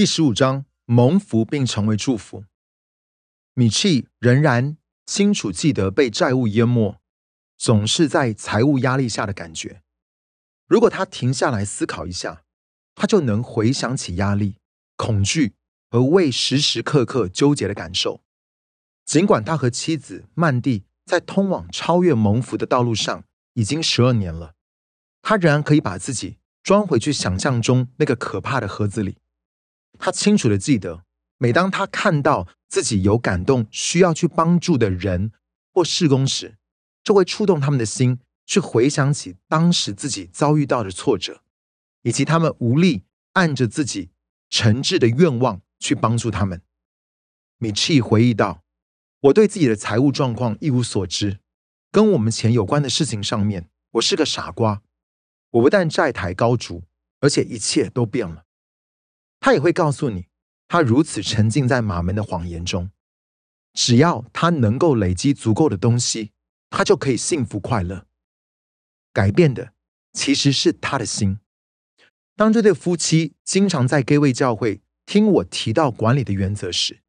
第十五章，蒙福并成为祝福。米契仍然清楚记得被债务淹没，总是在财务压力下的感觉。如果他停下来思考一下，他就能回想起压力、恐惧和为时时刻刻纠结的感受。尽管他和妻子曼蒂在通往超越蒙福的道路上已经十二年了，他仍然可以把自己装回去想象中那个可怕的盒子里。他清楚的记得，每当他看到自己有感动、需要去帮助的人或事工时，就会触动他们的心，去回想起当时自己遭遇到的挫折，以及他们无力按着自己诚挚的愿望去帮助他们。米契回忆道：“我对自己的财务状况一无所知，跟我们钱有关的事情上面，我是个傻瓜。我不但债台高筑，而且一切都变了。”他也会告诉你，他如此沉浸在马门的谎言中，只要他能够累积足够的东西，他就可以幸福快乐。改变的其实是他的心。当这对夫妻经常在 Gay 位教会听我提到管理的原则时，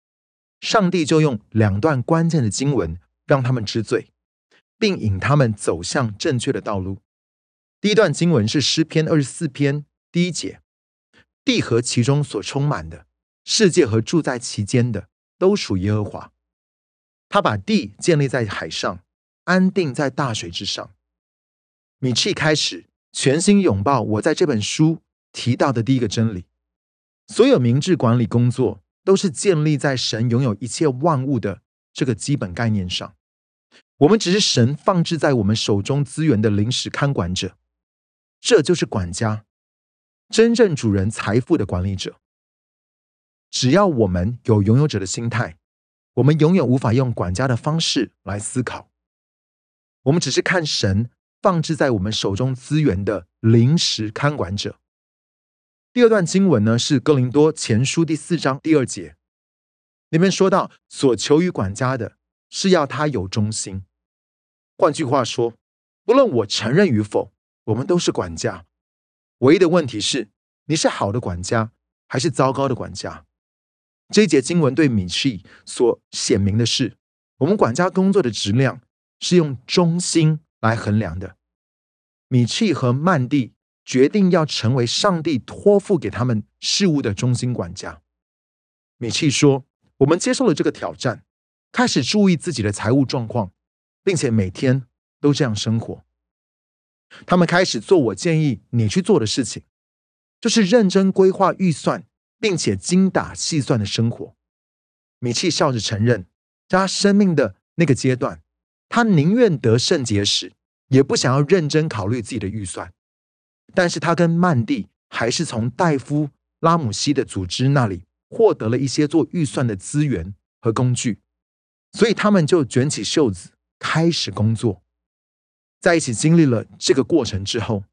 上帝就用两段关键的经文让他们知罪，并引他们走向正确的道路。第一段经文是诗篇二十四篇第一节。地和其中所充满的世界和住在其间的，都属耶和华。他把地建立在海上，安定在大水之上。米契开始全心拥抱我在这本书提到的第一个真理：所有明智管理工作都是建立在神拥有一切万物的这个基本概念上。我们只是神放置在我们手中资源的临时看管者，这就是管家。真正主人财富的管理者，只要我们有拥有者的心态，我们永远无法用管家的方式来思考。我们只是看神放置在我们手中资源的临时看管者。第二段经文呢，是哥林多前书第四章第二节，里面说到：所求于管家的，是要他有忠心。换句话说，不论我承认与否，我们都是管家。唯一的问题是，你是好的管家还是糟糕的管家？这一节经文对米契所显明的是，我们管家工作的质量是用忠心来衡量的。米契和曼蒂决定要成为上帝托付给他们事物的中心管家。米契说：“我们接受了这个挑战，开始注意自己的财务状况，并且每天都这样生活。”他们开始做我建议你去做的事情，就是认真规划预算，并且精打细算的生活。米契笑着承认，在他生命的那个阶段，他宁愿得肾结石，也不想要认真考虑自己的预算。但是他跟曼蒂还是从戴夫拉姆西的组织那里获得了一些做预算的资源和工具，所以他们就卷起袖子开始工作。在一起经历了这个过程之后，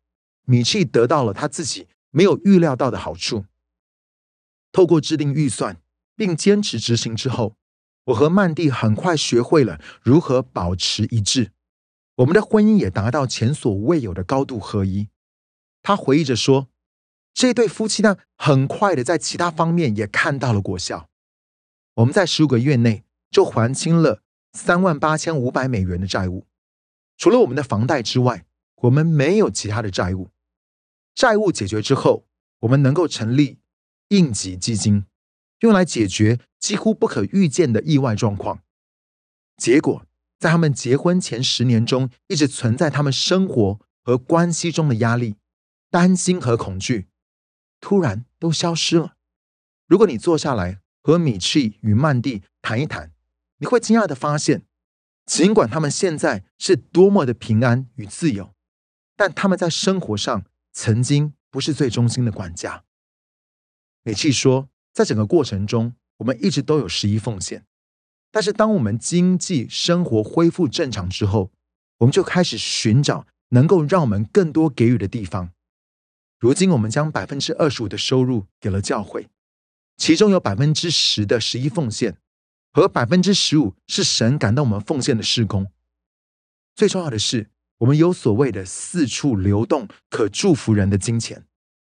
米契得到了他自己没有预料到的好处。透过制定预算并坚持执行之后，我和曼蒂很快学会了如何保持一致。我们的婚姻也达到前所未有的高度合一。他回忆着说：“这对夫妻呢，很快的在其他方面也看到了果效。我们在十五个月内就还清了三万八千五百美元的债务。”除了我们的房贷之外，我们没有其他的债务。债务解决之后，我们能够成立应急基金，用来解决几乎不可预见的意外状况。结果，在他们结婚前十年中，一直存在他们生活和关系中的压力、担心和恐惧，突然都消失了。如果你坐下来和米契与曼蒂谈一谈，你会惊讶的发现。尽管他们现在是多么的平安与自由，但他们在生活上曾经不是最忠心的管家。美契说，在整个过程中，我们一直都有十一奉献，但是当我们经济生活恢复正常之后，我们就开始寻找能够让我们更多给予的地方。如今，我们将百分之二十五的收入给了教会，其中有百分之十的十一奉献。和百分之十五是神感动我们奉献的施工。最重要的是，我们有所谓的四处流动可祝福人的金钱。